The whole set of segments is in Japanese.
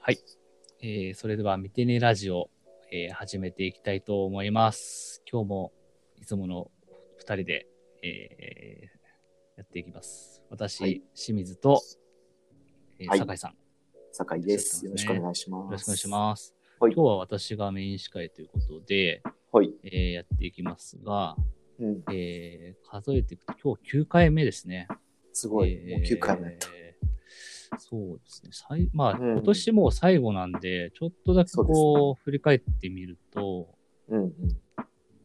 はい。えー、それでは、見てねラジオ、えー、始めていきたいと思います。今日も、いつもの二人で、えー、やっていきます。私、はい清水と、えーはい酒井さん、よ酒井です。よろしくお願いします。ろしくお願いします。はい今日は私がメイン司会ということで、はい。えー、やっていきますが、うん。えー、数えていくと、今日9回目ですね。すごい。えーもう9回目やった。そうですね。さいまあ、うん今年もう最後なんで、ちょっとだけこう、振り返ってみると、うんうん。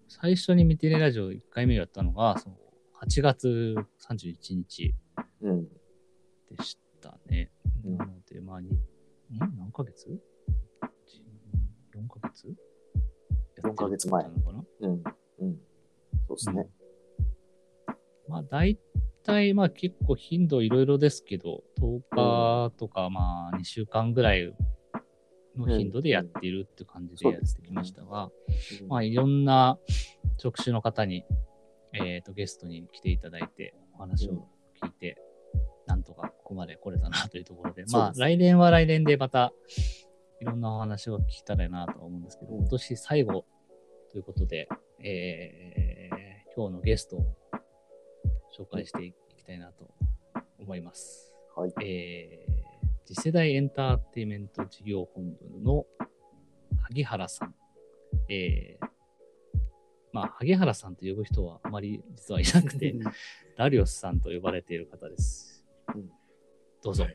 最初に見てねラジオ1回目やったのが、その8月31日うん。でしたね。うんなので、まあ、何ヶ月 ?4 ヶ月？4ヶ月前なのかな？うん。うん。そうですね。まあ、大体、まあ結構頻度いろいろですけど、10日とか、まあ2週間ぐらいの頻度でやっているって感じでやってきましたが、うん。まあいろんな職種の方に、えっ、と、ゲストに来ていただいて、お話を聞いて、なんとかここまで来れたなというところで、まあ来年は来年でまた、いろんなお話を聞けたらなと思うんですけど、うん。今年最後ということで、えー、今日のゲストを紹介していきたいなと思います。はい。えー、次世代エンターテイメント事業本部の萩原さん。えー、まあ、萩原さんと呼ぶ人はあまり実はいなくて、ダリオスさんと呼ばれている方です。うんどうぞ。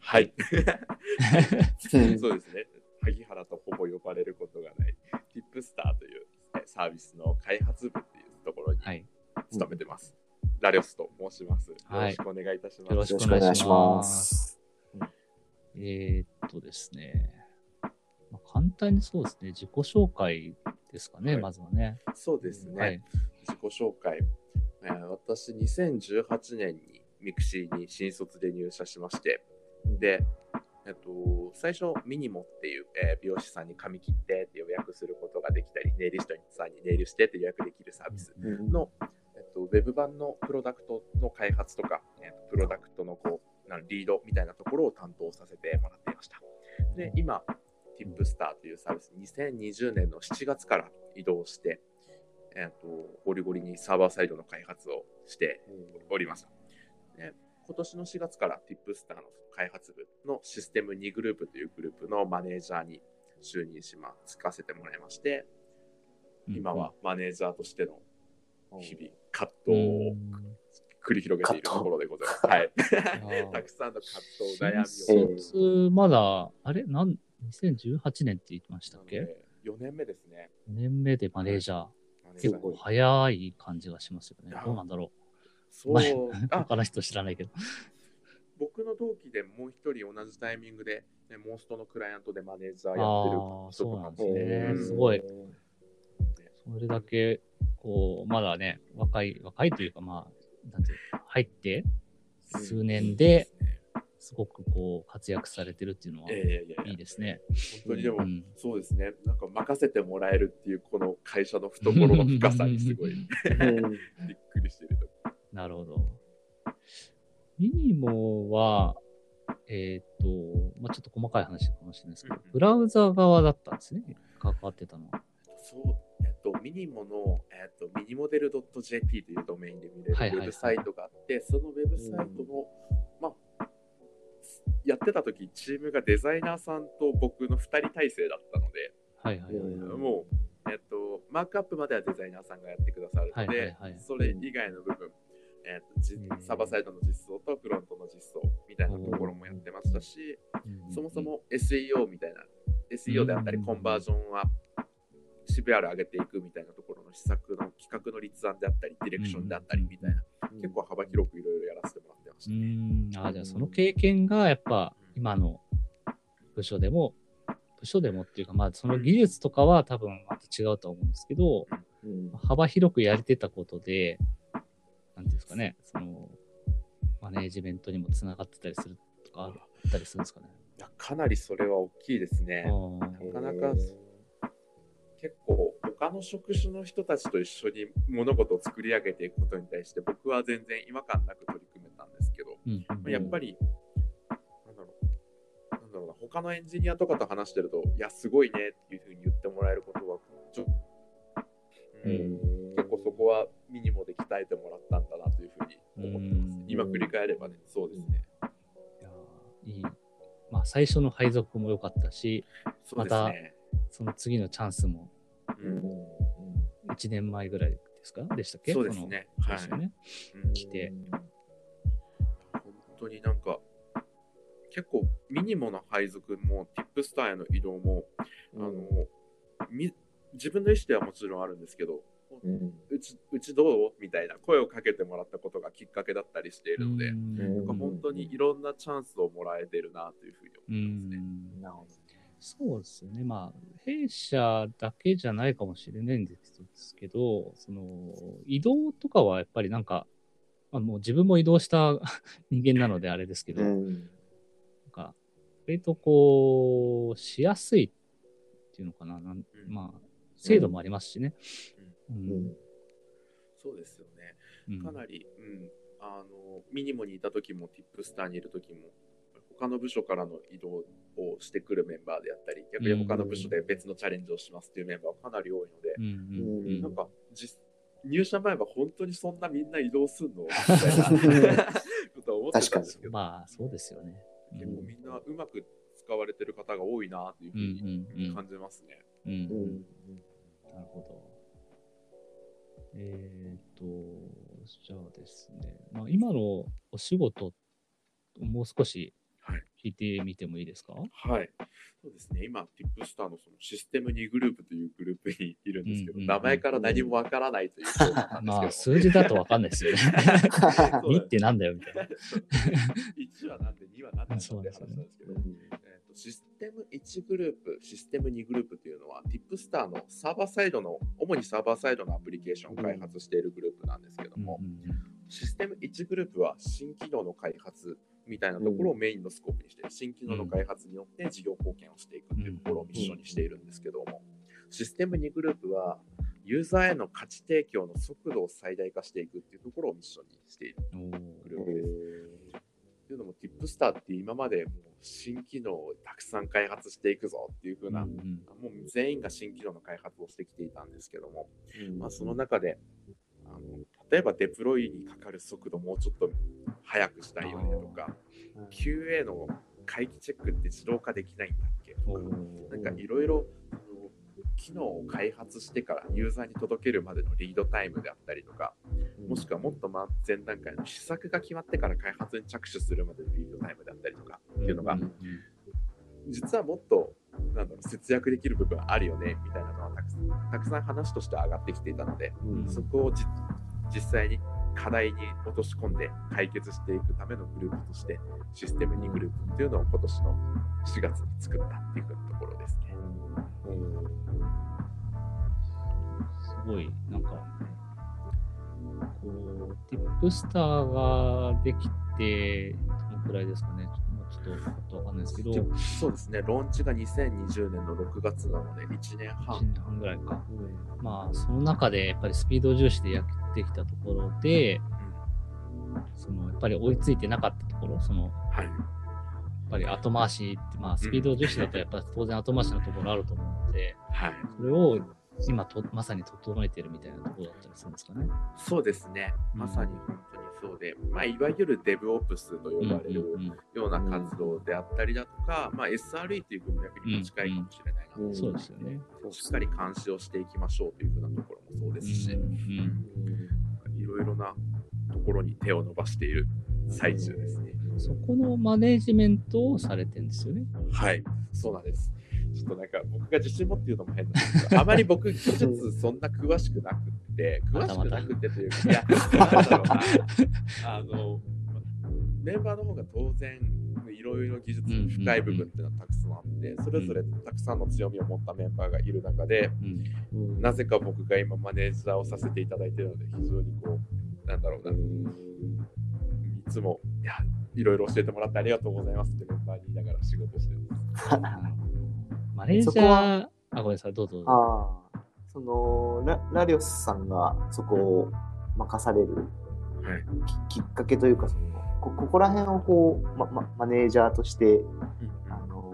はい。うん そうですね。萩原とほぼ呼ばれることがない、Tipstar というえサービスの開発部っていうところにはい。勤めてます。ラリオスと申します。よはいろしくお願いいたします。よろしくよろしくお願いします。えー、っとですね。まあ、簡単にそうですね。自己紹介ですかね、はいまずはね。そうですね。はい。自己紹介。えー私、2018年にミクシーに新卒で入社しまして、で、えっと、最初、ミニモっていう、えー美容師さんに髪切ってって予約することができたり、ネイリストさんにネイルしてって予約できるサービスうんの、えっと、ウェブ版のプロダクトの開発とか、えっと、プロダクトのこうなんリードみたいなところを担当させてもらっていました。で、今、Tipstar というサービス、2020年の7月から移動して、えっと、ゴリゴリにサーバーサイドの開発をしておりました。で今年の4月から Tipstar の開発部のシステム2グループというグループのマネージャーに就任しま、つかせてもらいまして、今はマネージャーとしての日々、葛うん、藤を繰り広げているところでございます。はい。ー たくさんの葛藤、悩みを。新卒、まだ、あれ？なん、2018年って言ってましたっけ？4年目ですね。?4 年目でマネージャー。結構早い感じがしますよね。どうなんだろそう前う。他の人知らないけど。僕の同期でもう一人同じタイミングで、ね、モンストのクライアントでマネージャーやってるああ、人とかもそうなんですね。えーすごい。それだけ、こう、まだね、若い、若いというか、まあ、なんていうの入って、数年で、すごくこう、活躍されてるっていうのは、いやいですね。本当にでも、うんそうですね。なんか任せてもらえるっていうこの会社の懐の深さにすごい びっくりしてるとこなるほど。ミニモは、えっ、と、まあ、ちょっと細かい話かもしれないですけどうん、ブラウザ側だったんですね。関わってたのは。そう、えっと、ミニモの、えっと、ミニモデル .jp というドメインで見れるウはいはいはい。ェブサイトがあって、そのウェブサイトの、まあ、やってた時チームがデザイナーさんと僕の2人体制だったので、はいはいはい。うんもう、えっと、マークアップまではデザイナーさんがやってくださるので、はいはいはい。それ以外の部分、えっとサーバーサイドの実装とフロントの実装みたいなところもやってましたし、うん。そもそ、も SEO みたいな、SEO であったりうん。コンバージョンは CPR 上げていくみたいなところの施策の企画の立案であったり、ディレクションであったりみたいな、結構幅広くいろいろやらせてもらってましうた。ん、あじゃあその経験がやっぱ今の部署でも、部署でもっていうか、まあその技術とかは多分また違うとは思うんですけど、うん。幅広くやれてたことで、なんていうんですかね、その、マネージメントにもつながってたりするとかあったりするんですかね。いやかなりそれは大きいですね。なかなか他の職種の人たちと一緒に物事を作り上げていくことに対して僕は全然違和感なく取り組めたんですけど、うんまあやっぱり、なんだろう、他のエンジニアとかと話してると、いや、すごいねっていうふうに言ってもらえることは、ちょうんうん結構そこはミニモで鍛えてもらったんだなというふうに思ってますうん。今振り返ればね、そうですね。いやーいい。まあ、最初の配属も良かったし、そうですね。その次のチャンスもうん。1年前ぐらいですか？でしたっけ？そうですね。はい。ね。うん。来て。本当になんか、結構ミニモの配属も、ティップスターへの移動も、あの、み自分の意思ではもちろんあるんですけど、うん。うち、うちどう？みたいな声をかけてもらったことがきっかけだったりしているので、うん。なんか本当にいろんなチャンスをもらえてるなというふうにう思いますね。ん。なるほそうですね。まあ、弊社だけじゃないかもしれないんですけど、その、移動とかはやっぱりなんか、まあ、もう自分も移動した 人間なのであれですけど、ど。なんうんか、割とこう、しやすいっていうのかな。なんうんまあ、精度もありますしね。ううんんそうですよね。うんかなり、うん、あの、ミニモにいた時も、ティップスターにいる時も、他の部署からの移動をしてくるメンバーであったり、逆に他の部署で別のチャレンジをしますっていうメンバーはかなり多いので、うんうんうん。なんか実、入社前は本当にそんなみんな移動すんの？みたいなことを思ってたんですけど、まあ、そうですよね。結構みんなうまく使われてる方が多いなというふうに感じますね。うんうん。うんなるほど。えっ、と、じゃあですね、まあ、今のお仕事、もう少しはい聞いてみてもいいですか、はい。そうですね。今、ティップスターのそのシステム2グループというグループにいるんですけど、うんうんうん名前から何もわからないということなんですけど。まあ、数字だとわかんないですよね。そうだ2ってなんだよみたいな。1はなんで2は何なんだって話なんですけど、えーとシステム1グループ、システム2グループというのは、ティップスターのサーバーサイドの、主にサーバーサイドのアプリケーションを開発しているグループなんですけども、システム1グループは新機能の開発みたいなところをメインのスコープにして、新機能の開発によって事業貢献をしていくっていうところをミッションにしているんですけども、システム2グループは、ユーザーへの価値提供の速度を最大化していくっていうところをミッションにしているおグループです。というのも、ティップスターって今までもう新機能をたくさん開発していくぞっていう風な、うんうん。もう全員が新機能の開発をしてきていたんですけども、うん。まあ、その中であの、例えばデプロイにかかる速度もうちょっと速くしたいよねとか、QA の回帰チェックって自動化できないんだっけとおか、ーなんかいろいろあの機能を開発してからユーザーに届けるまでのリードタイムであったりとか、もしくはもっとま前段階の施策が決まってから開発に着手するまでのリードタイムであったりとかっていうのが、んん実はもっとなんだろう節約できる部分あるよねみたいなのはたくさんたくさん話として上がってきていたので、うん。そこをじ実際に課題に落とし込んで解決していくためのグループとしてシステム2グループっていうのを今年の4月に作ったっていうところですね。すごい、なんか、こう、ティップスターができて、どのくらいですかね。ちょっと、わかんないですけど、1そうですね、ローンチが2020年の6月なので1年半。年半ぐらいか。まあ、その中で、やっぱりスピード重視でやってきたところで、その、やっぱり追いついてなかったところ、その、はい、やっぱり後回しって、まあ、スピード重視だと、やっぱり当然後回しのところあると思うので、はい、それを今と、まさに整えてるみたいなところだったりするんですかね。そうですね、うんまさに本当にそうで、まあ、いわゆる DevOps と呼ばれるような活動であったりだとか、まあ、SRE という文脈にも近いかもしれないな、うんそうですよね。しっかり監視をしていきましょうというふうなところもそうですし、いろいろなところに手を伸ばしている最中ですね。そこのマネージメントをされてるんですよね。はい、そうなんです。ちょっとなんか僕が自信持って言うのも変なんですけど、あまり僕技術そんな詳しくなくって、詳しくなくてというか、いや、なんだろうな、あの、メンバーの方が当然、いろいろ技術の深い部分っていうのはたくさんあって、それぞれたくさんの強みを持ったメンバーがいる中で、うん。なぜか僕が今マネージャーをさせていただいているので、非常にこう、なんだろうな、いつも、いや、いろいろ教えてもらってありがとうございますってメンバーに言いながら仕事してます。マネージャー、あ、ごめんなさい、どうぞ。ああ、そのラ、ラリオスさんがそこを任されるはい。ききっかけというか、そのこここら辺をこう、まま、マネージャーとして、あの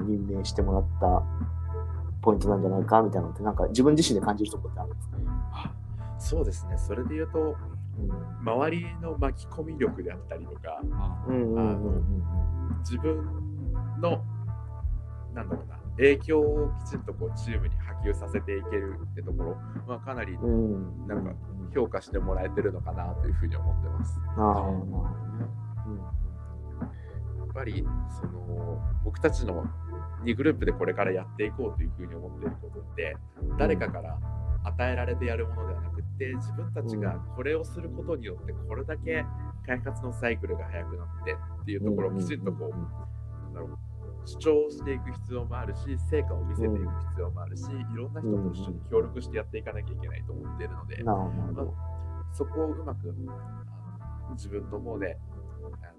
ー任命してもらったポイントなんじゃないかみたいなのって、なんか自分自身で感じるところってあるんですか？そうですね。それで言うと、周りの巻き込み力であったりとか、自分の、なんだろうな、影響をきちんとこうチームに波及させていけるってところ、まあ、かなり。なんか評価してもらえてるのかなというふうに思ってます。やっぱりその僕たちの2グループでこれからやっていこうというふうに思っていることって誰かから与えられてやるものではなくって自分たちがこれをすることによってこれだけ開発のサイクルが速くなってっていうところをきちんとこうなんだろう主張していく必要もあるし成果を見せていく必要もあるしいろんな人と一緒に協力してやっていかなきゃいけないと思っているのでうん。なるほどなるほど。そこをうまくあの自分の方であ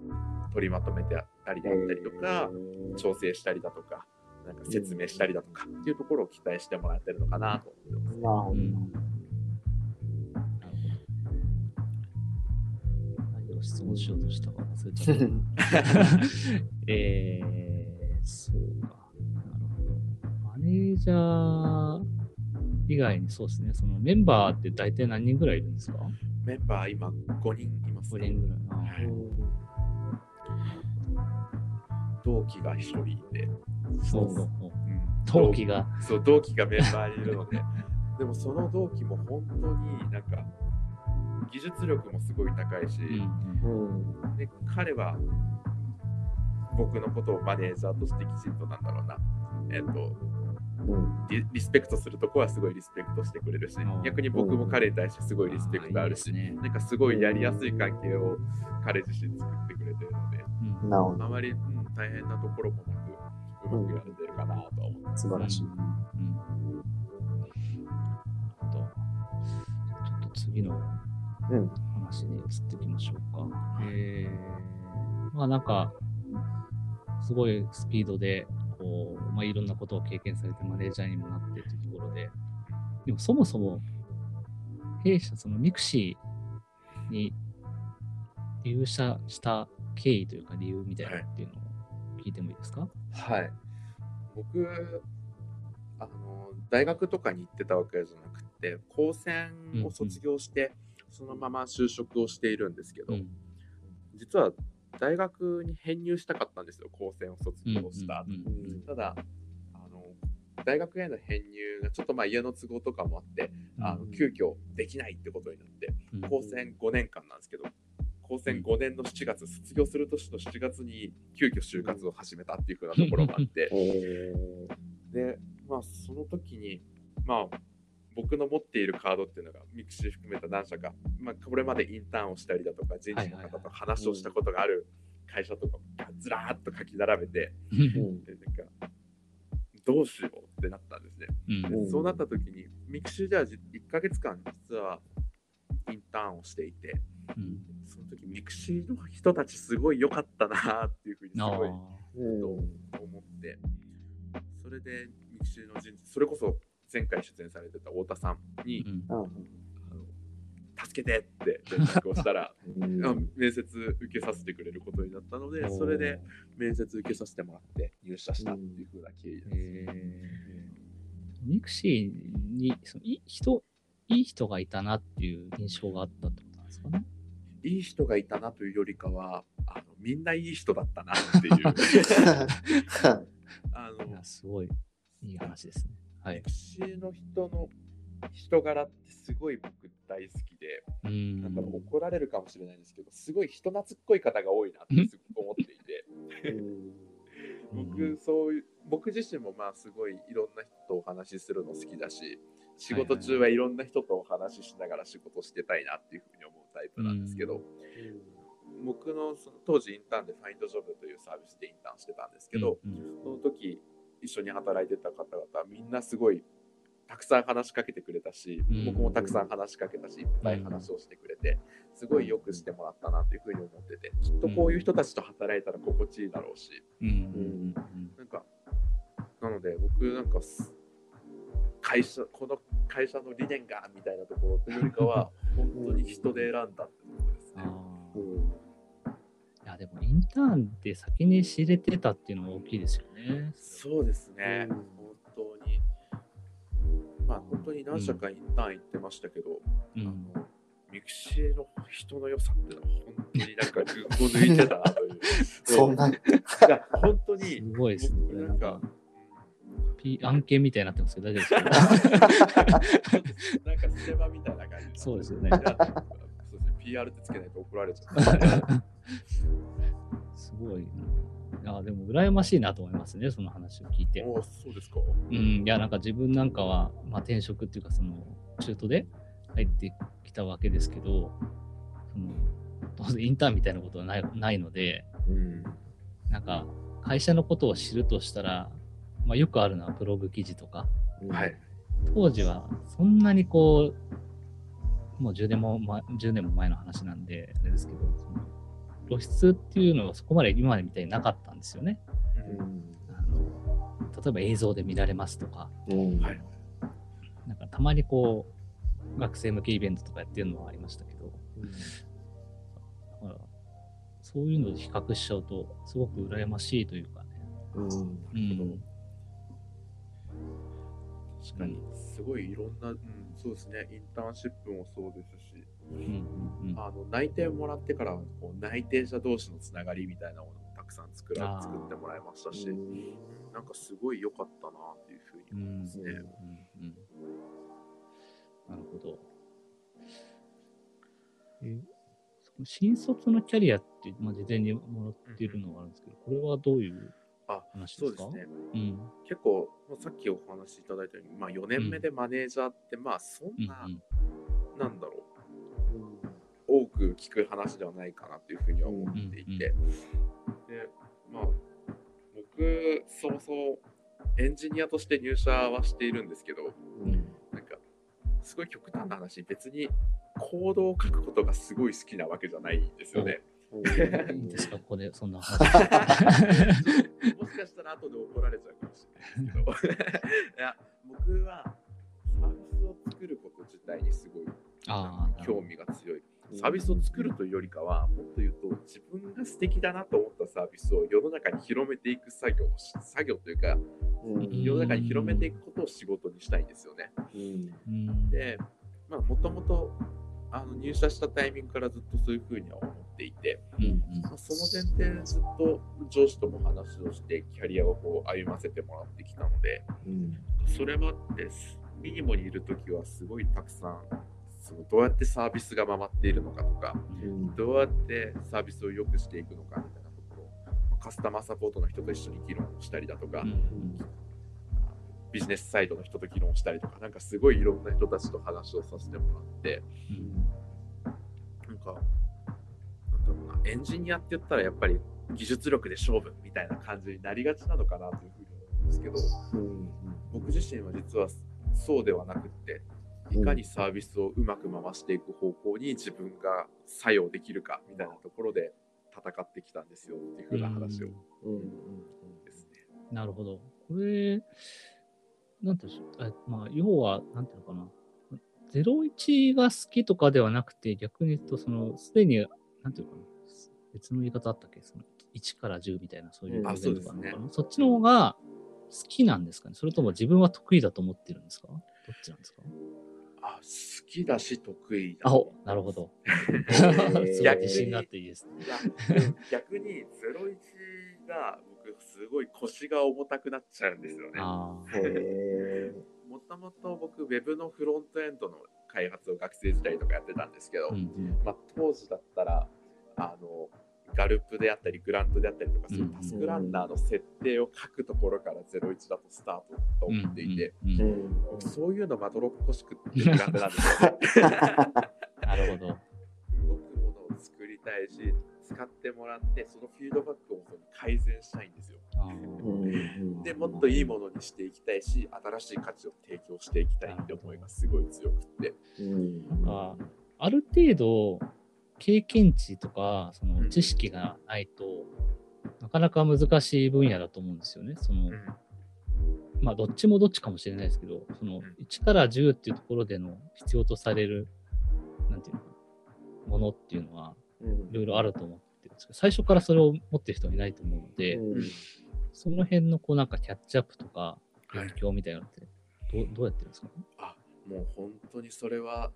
の取りまとめてあったりだったりとか、調整したりだとか、なんか説明したりだとかっていうところを期待してもらってるのかなと思ってます。なるほど。うんなるほど。何を質問しようとしたか忘れちゃった。えー、そうか。なるほど。マネージャー以外にそうですね、そのメンバーって大体何人ぐらいいるんですか？メンバー今5人います ?5 ね。人ぐらい。同期が1人いて、そうそう。うん同期が。そう同期がメンバーにいるので、でもその同期も本当になんか技術力もすごい高いし、うんうんで彼は僕のことをマネージャーとしてきちんとなんだろうな、えっ、とうんリリスペクトするとこはすごいリスペクトしてくれるしうん逆に僕も彼に対してすごいリスペクトあるし、いいですねなんかすごいやりやすい関係を彼自身作ってくれてるのでうん。あまり、うん大変なところもなくうまくやれてるかなとは思います。素晴らしい。うんうんなるほど。ちょっと次のうん。話に移っていきましょうか。えー、まあなんか、すごいスピードで、こう、まあいろんなことを経験されてマネージャーにもなってというところで、でもそもそも、弊社、そのミクシーに入社した経緯というか理由みたいなっていうのを聞いてもいいですか、はい。僕、あの、大学とかに行ってたわけじゃなくて、高専を卒業して、そのまま就職をしているんですけど、うん。実は大学に編入したかったんですよ、高専を卒業した後。うんうん。うん。ただ、あの、大学への編入がちょっとまあ家の都合とかもあって、あの急遽できないってことになって、うん。高専5年間なんですけど、高専5年の7月、卒業する年の7月に急遽就活を始めたっていう風なところもあって、えで、まあ、その時に、まあ、僕の持っているカードっていうのが、ミクシー含めた何社か、まあ、これまでインターンをしたりだとか、人事の方と話をしたことがある会社とかがずらーっと書き並べて、ーうん。でなんか、どうしようってなったんですね。うん。うんそうなった時に、ミクシーではじ1ヶ月間、実はインターンをしていて、うん。その時ミクシーの人たちすごい良かったなっていうふうにすあごいと思って、それでミクシーの人事、それこそ前回出演されてた太田さんに、うんあの助けてって連絡をしたら、うんあ面接受けさせてくれることになったので、それで面接受けさせてもらって入社したっていう風な経緯です。えー、ミクシーにそのいい人、いい人がいたなっていう印象があったってことなんですかね？いい人がいたなというよりかは、あのみんないい人だったなっていう。あのいやすごいいい話ですね。はい。ミクシーの人の人柄ってすごい僕大好きで、うん。なんか怒られるかもしれないんですけど、すごい人懐っこい方が多いなってすごく思っていて、僕そういう僕自身もまあすごいいろんな人とお話しするの好きだし、仕事中はいろんな人とお話ししながら仕事してたいなっていうふうに思うタイプなんですけど、僕のその当時インターンでファインドジョブというサービスでインターンしてたんですけど、うんその時一緒に働いてた方々みんなすごいたくさん話しかけてくれたし、うん。僕もたくさん話しかけたしいっぱい話をしてくれてすごいよくしてもらったなというふうに思っててきっとこういう人たちと働いたら心地いいだろうし。うん。うんなんかなので僕なんかす会社この会社の理念がみたいなところというよりかは 本当に人で選んだってことですね。でもインターンで先に知れてたっていうのが大きいですよね。そうですね、うん本当に。まあ、本当に何社かインターン行ってましたけど、うあん。のミクシーの人の良さっていうのは本当になんか群を抜いてたなという。そんな、いや、本当すに、ごいですね。なんんかか、、P 案件みたいになってますけど、大丈夫ですか？なんかステマみたいな感じにそうですよね そうですね。PR ってつけないと怒られちゃう。すごいな。いや、でも羨ましいなと思いますね、その話を聞いて。おーそうですか。うん、いや、なんか自分なんかは、まあ、転職っていうか、その、中途で入ってきたわけですけど、その、当然インターンみたいなことはないないので、うん。なんか、会社のことを知るとしたら、まあ、よくあるのはブログ記事とか、はい。当時はそんなにこう、もう10年も前 ,10 年も前の話なんで、あれですけど、その露出っていうのがそこまで今までみたいになかったんですよね。うんあの例えば映像で見られますとか、うん。はい。なんかたまにこう、学生向けイベントとかやってるのはありましたけど、だからそういうので比較しちゃうと、すごく羨ましいというかね。うん。うん。確かに、すごいいろんな、うん、そうですね、インターンシップもそうですし、うんうんうんあの内定もらってからはこう内定者同士のつながりみたいなものもたくさん作ら作ってもらいましたし、うんなんかすごい良かったなっていうふうに思いますね。うんうんなるほど。えその新卒のキャリアって、まあ、事前にもらっているのがあるんですけど、これはどういうあ話ですか？そうですね。うん。結構、まあさっきお話しいただいたように、まあ、4年目でマネージャーって、まあそんうんな、うんなんだろう、多く聞く話ではないかなというふうには思っていて、で、まあ、僕、そもそもエンジニアとして入社はしているんですけど、うん。なんか、すごい極端な話、別にコードを書くことがすごい好きなわけじゃないんですよね。いいですか、ここでそんな話。もしかしたら後で怒られちゃうかもしれないですけど、いや、僕はサービスを作ること自体にすごい興味が強い。サービスを作るというよりかは、もっと言うと、自分が素敵だなと思ったサービスを世の中に広めていく作業をし、作業というか、うん。世の中に広めていくことを仕事にしたいんですよね。うん。うん。で、まあ、もともとあの入社したタイミングからずっとそういうふうには思っていて、うんうんまあ、その前提でずっと上司とも話をして、キャリアをこう歩ませてもらってきたので、うん。それもあって、ミニモにいるときはすごいたくさん、そのどうやってサービスが回っているのかとか、うん。どうやってサービスを良くしていくのかみたいなところを、まあカスタマーサポートの人と一緒に議論をしたりだとか、うんうんビジネスサイドの人と議論をしたりとか、なんかすごいいろんな人たちと話をさせてもらって、なんか、なんだろうな、エンジニアって言ったらやっぱり技術力で勝負みたいな感じになりがちなのかなというふうに思うんですけど、うん。僕自身は実はそうではなくって、いかにサービスをうまく回していく方向に自分が作用できるかみたいなところで戦ってきたんですよっていうふうな話をうん。ですね。なるほど。これ、なんていうんでしょう。えまあ、要は、なんていうのかな。01が好きとかではなくて、逆に言うと、その、すでに、なんていうのかな。別の言い方あったっけ？その1から10みたいな、そういうとかのかなそうですそっちの方が好きなんですかね？それとも自分は得意だと思ってるんですか？どっちなんですか？あ、好きだし得意だあ、おなるほど。すー。ごい逆に自信があっていいです逆に01が僕すごい腰が重たくなっちゃうんですよね。もともと僕 Web のフロントエンドの開発を学生時代とかやってたんですけど、うん。まあ、当時だったらあのガルプであったりグラントであったりとかそういうタスクランナーの設定を書くところから01だとスタートと思っていて、うんうそういうのまどろっこしくって苦手なんですよね。なるほど。動くものを作りたいし使ってもらってそのフィードバックを改善したいんですよ。あうん。でもっといいものにしていきたいし新しい価値を提供していきたいって思いがすごい強くって。うん。なんかある程度、経験値とか、そのうん。知識がないと、なかなか難しい分野だと思うんですよね。その、うん。まあ、どっちもどっちかもしれないですけど、その、ん。1から10っていうところでの必要とされる、なんていうのかな、ものっていうのは、うん。いろいろあると思ってですけど、最初からそれを持ってる人はいないと思うので、うん。その辺のこうなんかキャッチアップとか、はい。勉強みたいなのって、どうどうやってるんですか？あもう本当にそれは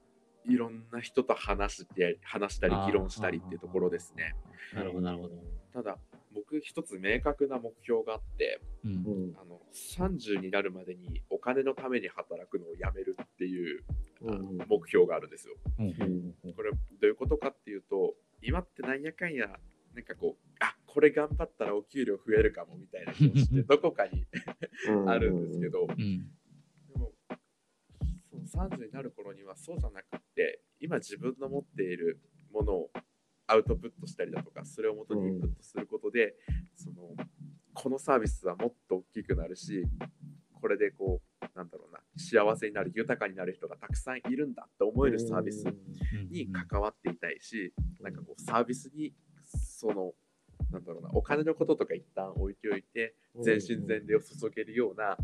いろんな人と話して話したり議論したりっていうところですね。なるほど、なるほど。ただ僕一つ明確な目標があってうんうんあの30になるまでにお金のために働くのをやめるっていうあのうん目標があるんですよ。うんうんこれどういうことかっていうと今ってなんやかんやなんかこうあこれ頑張ったらお給料増えるかもみたいな気持ちって どこかにうん あるんですけど、うん。でもその30になる頃にはそうじゃなくって今自分の持っているものをアウトプットしたりだとかそれを元にインプットすることで、そのこのサービスはもっと大きくなるしこれでこうなんだろうな幸せになる豊かになる人がたくさんいるんだって思えるサービスに関わっていたいし、なんかこうサービスにそのなんだろうなお金のこととか一旦置いておいて全身全霊を注げるような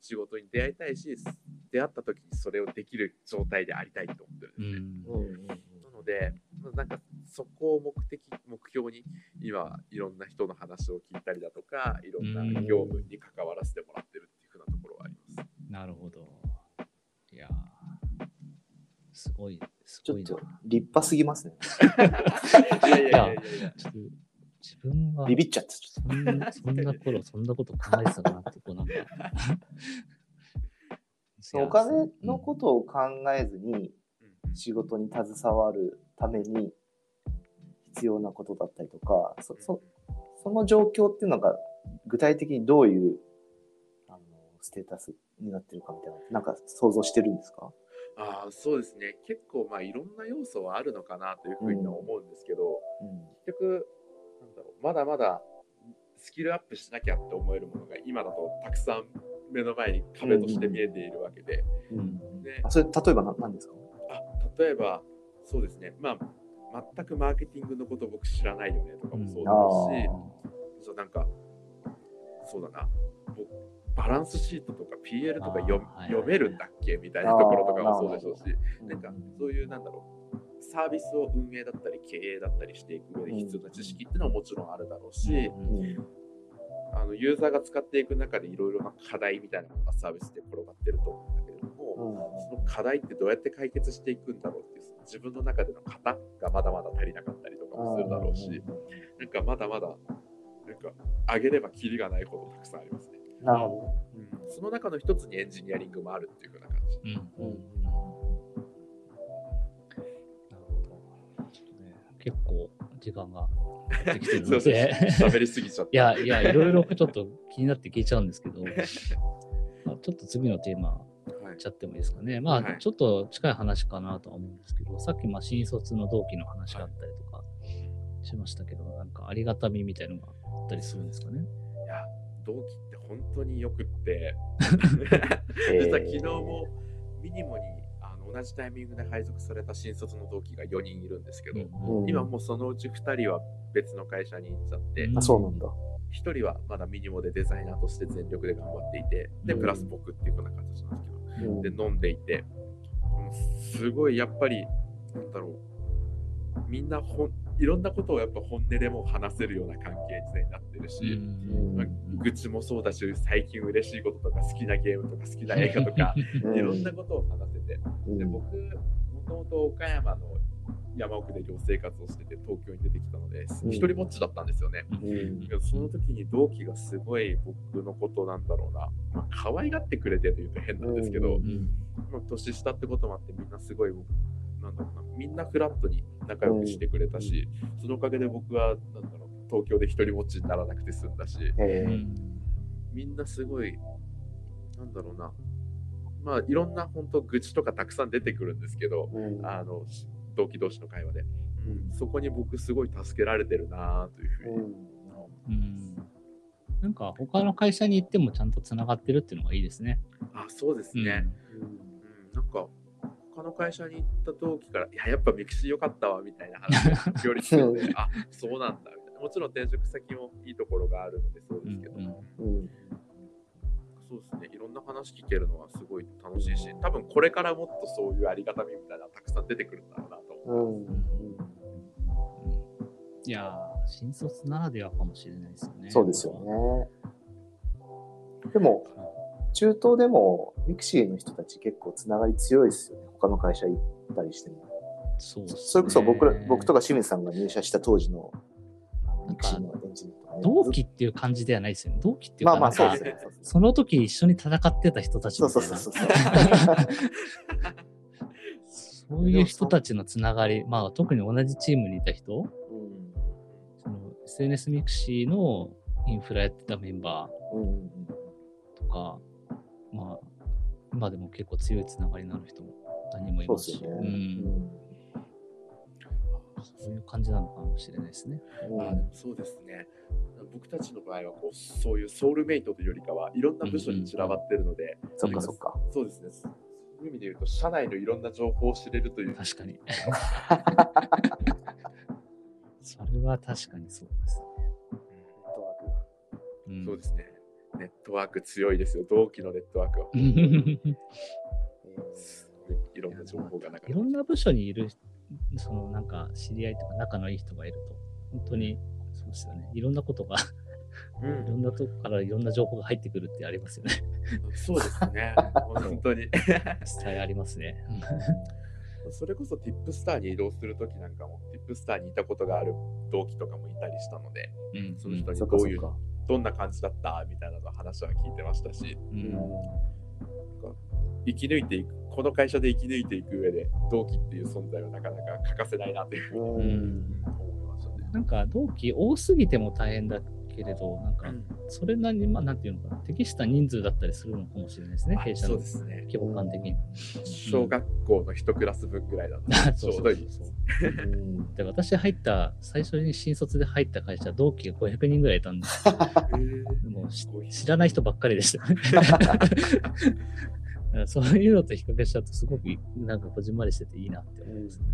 仕事に出会いたいし出会った時にそれをできる状態でありたいと思ってるんですね。うんなのでまあなんかそこを目的目標に今いろんな人の話を聞いたりだとかいろんな業務に関わらせてもらってるっていうふうなところはあります。なるほど。いやーすごい、すごいな。ちょっと立派すぎますね。いやいやいやいやいやちょっと自分はビビっちゃって、そんな頃、そんなこと考えてたかなって、こうなんか。と。お金のことを考えずにうん。うん。仕事に携わるために必要なことだったりとか、そそその状況っていうのが具体的にどういうあのステータスになってるかみたいな、なんか想像してるんですか？ああそうですね。結構まあいろんな要素はあるのかなというふうには思うんですけど、結局なんだろうまだまだスキルアップしなきゃって思えるものが今だとたくさん目の前に壁として見えているわけで、うん。うん。であ、それ、例えばな何ですか？あ例えばそうですね。まあ全くマーケティングのこと僕知らないよねとかもそうだし、そうなんかそうだな。僕バランスシートとか PL とか読読めるんだっけみたいなところとかもそうでしょうしうんなんかそういうなんだろう。サービスを運営だったり経営だったりしていく上で必要な知識っていうのはもちろんあるだろうし、うんあのユーザーが使っていく中でいろいろな課題みたいなものがサービスで転がってると思うんだけれども、その課題ってどうやって解決していくんだろうっていう自分の中での型がまだまだ足りなかったりとかもするだろうし、なんかまだまだなんか上げればキリがないほどたくさんありますね。なるほうん、その中の一つにエンジニアリングもあるっていう風な感じ。うん。ど。うんなるほど。ちょっとね、結構時間ができてるそうそうので。喋りすぎちゃった。いや、いや、いろいろちょっと気になって聞いちゃうんですけど、まあちょっと次のテーマちゃってもいいですかね。まあ、はいちょっと近い話かなとは思うんですけど、さっき、まあ、新卒の同期の話があったりとかしましたけど、なんかありがたみみたいのがあったりするんですかね？いや、同期って本当によくって、え ー実は昨日もミニモに同じタイミングで配属された新卒の同期が4人いるんですけど、うん今もうそのうち2人は別の会社に行っちゃって、うん。あ、そうなんだ。1人はまだミニモでデザイナーとして全力で頑張っていて、で、うん。プラス僕っていうような形なんですけど、うん。で、飲んでいて、もうすごいやっぱり、なんだろう、みんなほんいろんなことをやっぱ本音でも話せるような関係性になってるし、うん。まあ愚痴もそうだし、最近嬉しいこととか、好きなゲームとか、好きな映画とか、うん。いろんなことを話せて、うん。で僕、もともと岡山の山奥で寮生活をしてて、東京に出てきたので、うん。一人ぼっちだったんですよね。その時に同期がすごい僕のことなんだろうな、まあ、可愛がってくれてというと変なんですけど、年下ってこともあってみんなすごいなんだろうなみんなフラットに仲良くしてくれたし、そのおかげで僕はなんだろう東京で一人ぼっちにならなくて済んだしみんなすごいなんだろうな。まあいろんな本当愚痴とかたくさん出てくるんですけどうん。あの同期同士の会話で、うん、そこに僕すごい助けられてるなというふうに、うん。うん。なんか他の会社に行ってもちゃんとつながってるっていうのがいいですね。あそうですね、うん。うん、なんか他の会社に行った同期から、いや、やっぱミクシー良かったわみたいな話が時折聞くので、あそうなんだみたいな。もちろん転職先もいいところがあるので、そうですけど、うんうんそうですね、いろんな話聞けるのはすごい楽しいし、多分これからもっとそういうありがたみみたいなのがたくさん出てくるんだろうなと思う。うんうんいいやー、新卒ならではかもしれないですよね。そうですよね。でも、中途でもミクシーの人たち結構つながり強いですよね。他の会社行ったりしても。そうねそれこそ僕ら、僕とか清水さんが入社した当時のミクシーのエンジニア同期っていう感じではないですよね。同期っていうか、まあまあそうですね。その時一緒に戦ってた人たちそうみたいな。そうそうそう。そういう人たちのつながり、まあ特に同じチームにいた人、うんその SNS ミクシーのインフラやってたメンバうんうんーとか、まあ、今でも結構強いつながりのある人も何人もいますすよね。うん、そういう感じなのかもしれないですね。うんあでもそうですね。僕たちの場合はこうそういうソウルメイトというよりかはいろんな部署に散らばってるので、そっかそっか。そうですね。そういう意味で言うと、社内のいろんな情報を知れるという。確かに。それは確かにそうです。うんそうですね。ネットワーク強いですよ。同期のネットワークは。い いろんな情報がなかいろんな部署にいる、そのなんか知り合いとか仲のいい人がいると、本当にそうですよね。いろんなことが、ういろんなとこからいろんな情報が入ってくるってありますよね。ん、そうですね。本当に。実際ありますね。それこそ Tipstar に移動するときなんかも、Tipstar にいたことがある同期とかもいたりしたので、うん。その人にそどういう。どんな感じだったみたいなの話は聞いてましたし、うん。生き抜いていく、この会社で生き抜いていく上で、同期っていう存在はなかなか欠かせないなというふうにうん思いましたね。なんか同期多すぎても大変だけれど、なんかそれなりに、まあなんていうのかな、適した人数だったりするのかもしれないですね、あ弊社のそうですね。規模感的に。小学校の一クラス分ぐらいだったらちょうどいい。で私入った、最初に新卒で入った会社、同期が500人ぐらいいたんで、もうし知らない人ばっかりでした そういうのと比較しちゃうと、すごくなんかこじんまりしてていいなって思いますね。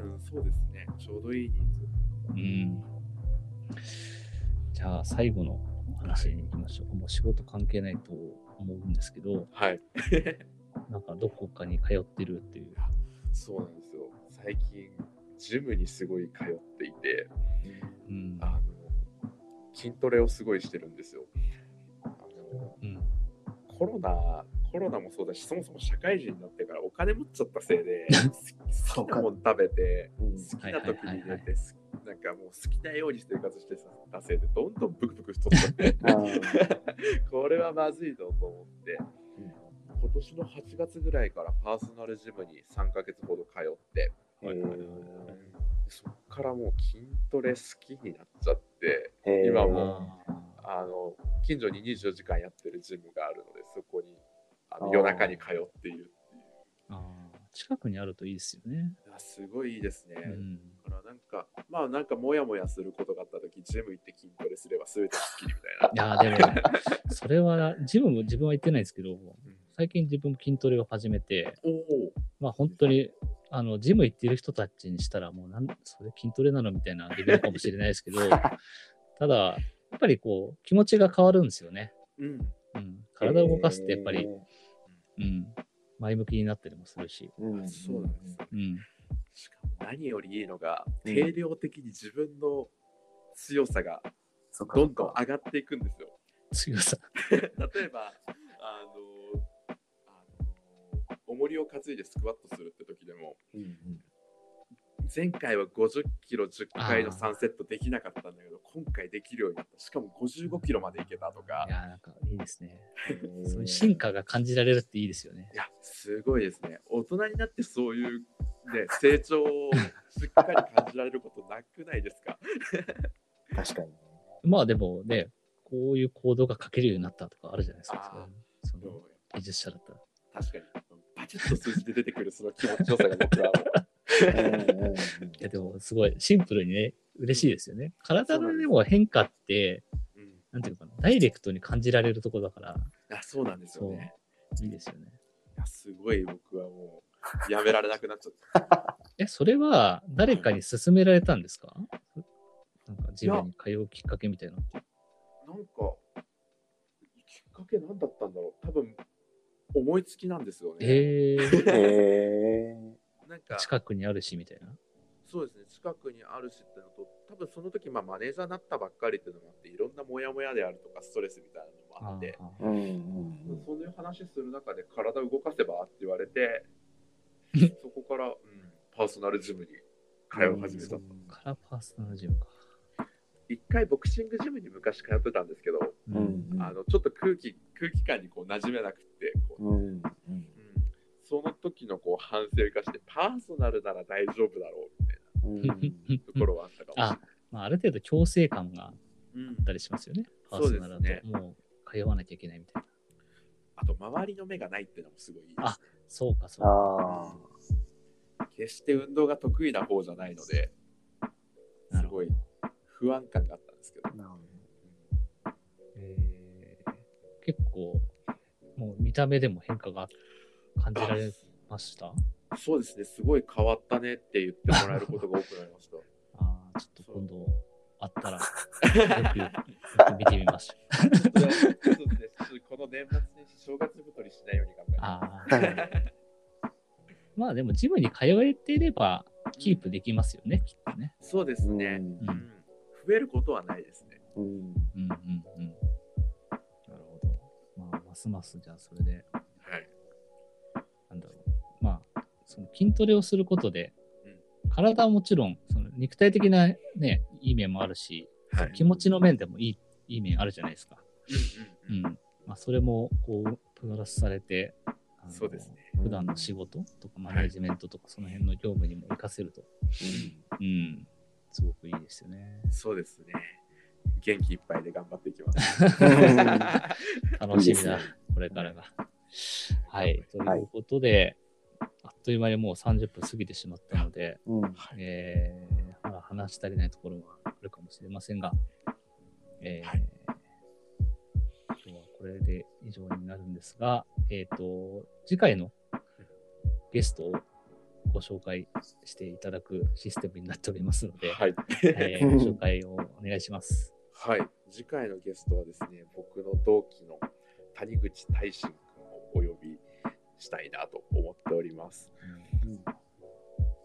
うん、そうですね。ちょうどいい人数。うん。じゃあ、最後の話に行きましょう。もう仕事関係ないと思うんですけど、はい。なんかどこかに通ってるっていう。そうなんですよ。最近、ジムにすごい通っていて、うん。あの、筋トレをすごいしてるんですよ。あのうん。コロナ、コロナもそうだし、そもそも社会人になってからお金持っちゃったせいで、好きなもん食べて、うん好きな時に寝て、すなんかもう好きなように生活してたせいで、どんどんブクブク太っちゃって、これはまずいぞと思って、今年の8月ぐらいからパーソナルジムに3ヶ月ほど通って、そっからもう筋トレ好きになっちゃって、今もああの近所に24時間やってるジムがあるので、そこにあの夜中に通っているっていう。近くにあるといいですよね。すごいいいですね。うん。だからなんか、まあなんかモヤモヤすることがあったとき、ジム行って筋トレすれば全てスッキリみたいな。いやーでも、それは、ジムも自分は行ってないですけど、うん最近自分も筋トレを始めて、まあ本当に、あの、ジム行ってる人たちにしたら、もうなん、それ筋トレなのみたいなレベルかもしれないですけど、ただ、やっぱりこう、気持ちが変わるんですよね。うん。うん。体を動かすってやっぱり、へうん。前向きになったりもするし。ーうんそうなんです。うん。しかも何よりいいのが、うん定量的に自分の強さがどんどん上がっていくんですよ。強さ。例えば、あの、あの重りを担いでスクワットするって時でも、うんうん前回は50キロ10回のあー3セットできなかったんだけど、今回できるようになった。しかも55キロまでいけたとかい、やー、なんかいいですね。そういう進化が感じられるっていいですよね。いや、すごいですね。大人になってそういう、ね、成長をしっかり感じられることなくないですか？確かに。まあでもね、こういう行動が書けるようになったとかあるじゃないですか。あその技術者だったら。確かに。パチッと数字で出てくるその気持ちよさが僕はいやでもすごいシンプルにね、嬉しいですよね。体のでも変化って、うんなんていうのかな、ダイレクトに感じられるとこだから、あそうなんですよね。いいですよね。いやすごい僕はもう やめられなくなっちゃった。え、それは誰かに勧められたんですか？なんか自分に通うきっかけみたいなのって。なんか、きっかけ何だったんだろう。多分、思いつきなんですよね。えー、へなんか、近くにあるしみたいな。そうですね、近くにあるしってのと、多分その時まあマネージャーになったばっかりっていうのもあっていろんなモヤモヤであるとかストレスみたいなのもあってうんうんそういう話する中で体動かせばって言われてそこから、うん、パーソナルジムに通い始めたカラーパーソナルジムか。一回ボクシングジムに昔通ってたんですけど、うんうんあのちょっと空気空気感にこう馴染めなくってこう、うんうんうんその時のこう反省を生かしてパーソナルなら大丈夫だろうみたいうんなところはあったかもしれない。まあ、ある程度強制感があうんったりしますよね。パーそうソナルだと。ですねもう通わなきゃいけないみたいな。あと周りの目がないっていうのもすごいいいです、ねあ。そうか、そうか。あ決して運動が得意な方じゃないので、すごい不安感があったんですけど。あ。なるほえー結構、もう見た目でも変化が感じられました？そうですね、すごい変わったねって言ってもらえることが多くなりました。ああ、ちょっと今度あったら、よく、よく見てみましょう。この年末年始、正月太りしないように頑張ります。ああ。まあでも、ジムに通えていれば、キープできますよね、きっとね。そうですどね、うんうん増えることはないですね。うんうんうんうん。なるほど。まあ、ますますじゃあ、それで、はい。なんだろう。まあ、その筋トレをすることで、うん体はもちろん、その肉体的なね、いい面もあるし、はい。気持ちの面でもいい、いい面あるじゃないですか。うん。まあ、それも、こう、プラスされて、そうですね。普段の仕事とかマネジメントとか、その辺の業務にも活かせると、うん、すごくいいですよね。そうですね。元気いっぱいで頑張っていきます。楽しみだこれからが。はい。ということで、あっという間にもう30分過ぎてしまったので、うんえー話し足りないところはあるかもしれませんが、えーはい今日はこれで以上になるんですが、えっ、と、次回のゲストをご紹介していただくシステムになっておりますので、はい。えー ご紹介をお願いします。はい。次回のゲストはですね、僕の同期の谷口大臣君をお呼びしたいなと思っております。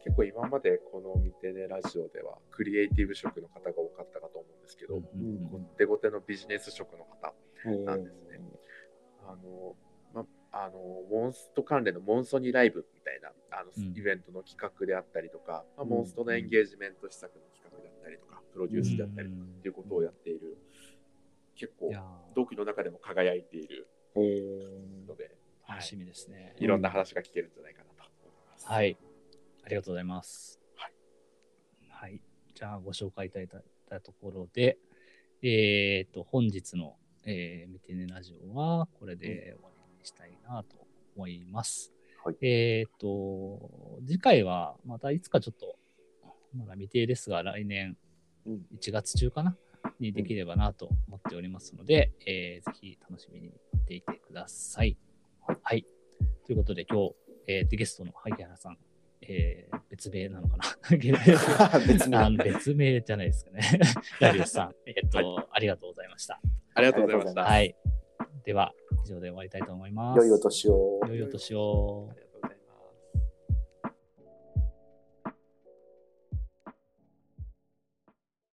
結構今までこの見てねラジオではクリエイティブ職の方が多かったかと思うんですけど、うんうんごってごてのビジネス職の方、うんなんですね。あの、ま、あの、モンスト関連のモンソニライブみたいなあの、うんイベントの企画であったりとか、まあうんモンストのエンゲージメント施策の企画であったりとか、プロデュースであったりとかうんっていうことをやっている、結構同期の中でも輝いているえー。ので、はい。楽しみですね。いろんな話が聞けるんじゃないかなと思います。はい。ありがとうございます。はい。はい。じゃあ、ご紹介いただいたところで、えっ、と、本日の、えー、見てねラジオは、これで終わりにしたいなと思います。はいえっ、と、次回は、またいつかちょっと、まだ未定ですが、来年うん1月中かな？にできればなと思っておりますので、えーぜひ楽しみに待っていてください。はい。ということで、今日、えー、ゲストの萩原さん、えー別名なのかな？別名別名じゃないですかね。ダリウスさん、えっ、と、ありがとうございました。ありがとうございました。あはい。では、以上で終わりたいと思います。良いお年を。良いお年を。